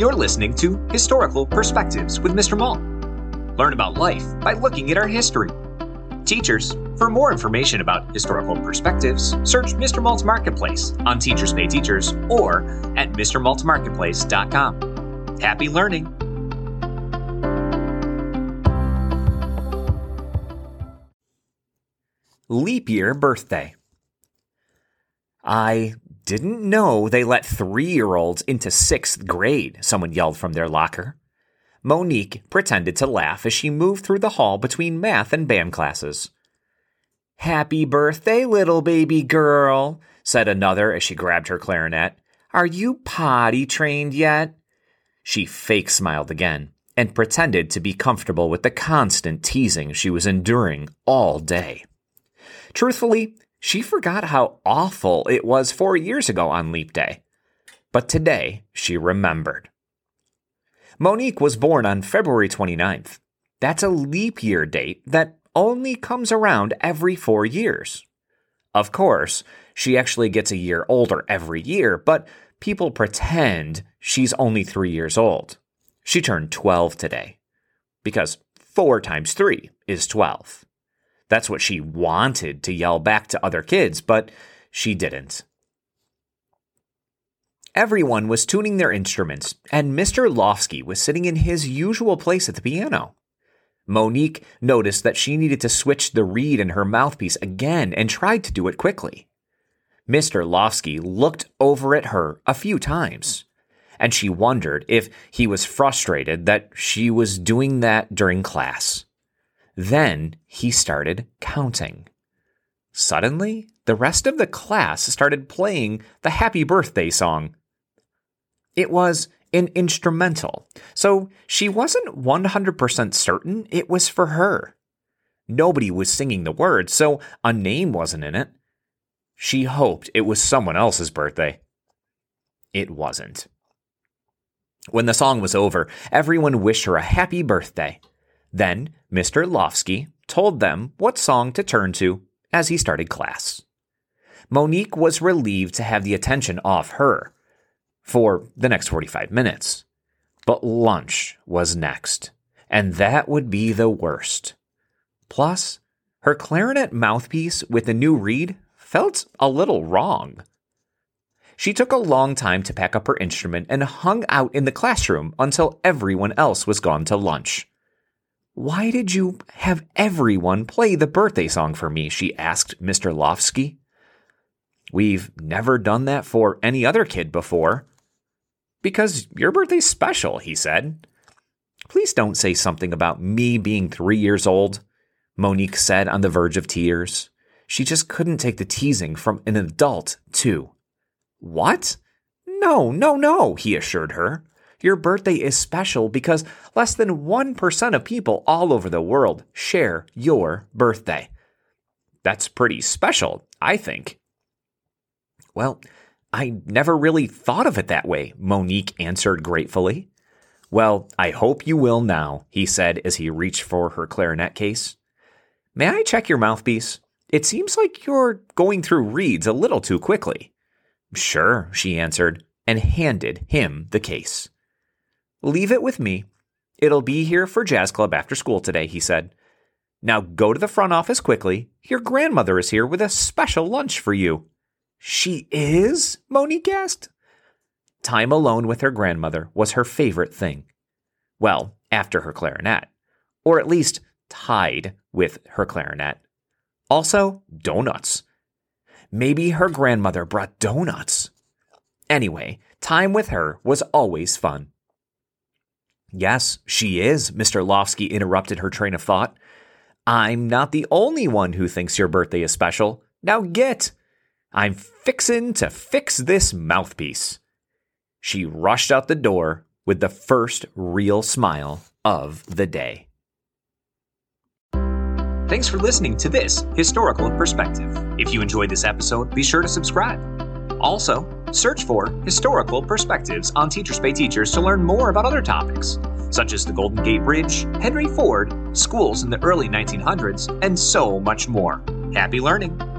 You're listening to Historical Perspectives with Mr. Mault. Learn about life by looking at our history. Teachers, for more information about historical perspectives, search Mr. Mault's Marketplace on Teachers Pay Teachers or at MrMaultMarketplace.com. Happy learning! Leap year birthday. I didn't know they let three year olds into sixth grade, someone yelled from their locker. Monique pretended to laugh as she moved through the hall between math and band classes. Happy birthday, little baby girl, said another as she grabbed her clarinet. Are you potty trained yet? She fake smiled again and pretended to be comfortable with the constant teasing she was enduring all day. Truthfully, she forgot how awful it was four years ago on Leap Day. But today, she remembered. Monique was born on February 29th. That's a leap year date that only comes around every four years. Of course, she actually gets a year older every year, but people pretend she's only three years old. She turned 12 today. Because 4 times 3 is 12. That's what she wanted to yell back to other kids, but she didn't. Everyone was tuning their instruments, and Mr. Lofsky was sitting in his usual place at the piano. Monique noticed that she needed to switch the reed in her mouthpiece again and tried to do it quickly. Mr. Lofsky looked over at her a few times, and she wondered if he was frustrated that she was doing that during class. Then he started counting. Suddenly, the rest of the class started playing the happy birthday song. It was an instrumental, so she wasn't 100% certain it was for her. Nobody was singing the words, so a name wasn't in it. She hoped it was someone else's birthday. It wasn't. When the song was over, everyone wished her a happy birthday. Then Mr. Lofsky told them what song to turn to as he started class. Monique was relieved to have the attention off her for the next 45 minutes. But lunch was next, and that would be the worst. Plus, her clarinet mouthpiece with the new reed felt a little wrong. She took a long time to pack up her instrument and hung out in the classroom until everyone else was gone to lunch. Why did you have everyone play the birthday song for me? she asked Mr. Lofsky. We've never done that for any other kid before. Because your birthday's special, he said. Please don't say something about me being three years old, Monique said on the verge of tears. She just couldn't take the teasing from an adult, too. What? No, no, no, he assured her. Your birthday is special because less than 1% of people all over the world share your birthday. That's pretty special, I think. Well, I never really thought of it that way, Monique answered gratefully. Well, I hope you will now, he said as he reached for her clarinet case. May I check your mouthpiece? It seems like you're going through reeds a little too quickly. Sure, she answered, and handed him the case. Leave it with me. It'll be here for Jazz Club after school today, he said. Now go to the front office quickly. Your grandmother is here with a special lunch for you. She is? Monique asked. Time alone with her grandmother was her favorite thing. Well, after her clarinet. Or at least tied with her clarinet. Also, donuts. Maybe her grandmother brought donuts. Anyway, time with her was always fun. Yes, she is, Mr. Lofsky interrupted her train of thought. I'm not the only one who thinks your birthday is special. Now get! I'm fixin' to fix this mouthpiece. She rushed out the door with the first real smile of the day. Thanks for listening to this Historical Perspective. If you enjoyed this episode, be sure to subscribe. Also, search for Historical Perspectives on Teachers Pay Teachers to learn more about other topics, such as the Golden Gate Bridge, Henry Ford, schools in the early 1900s, and so much more. Happy learning!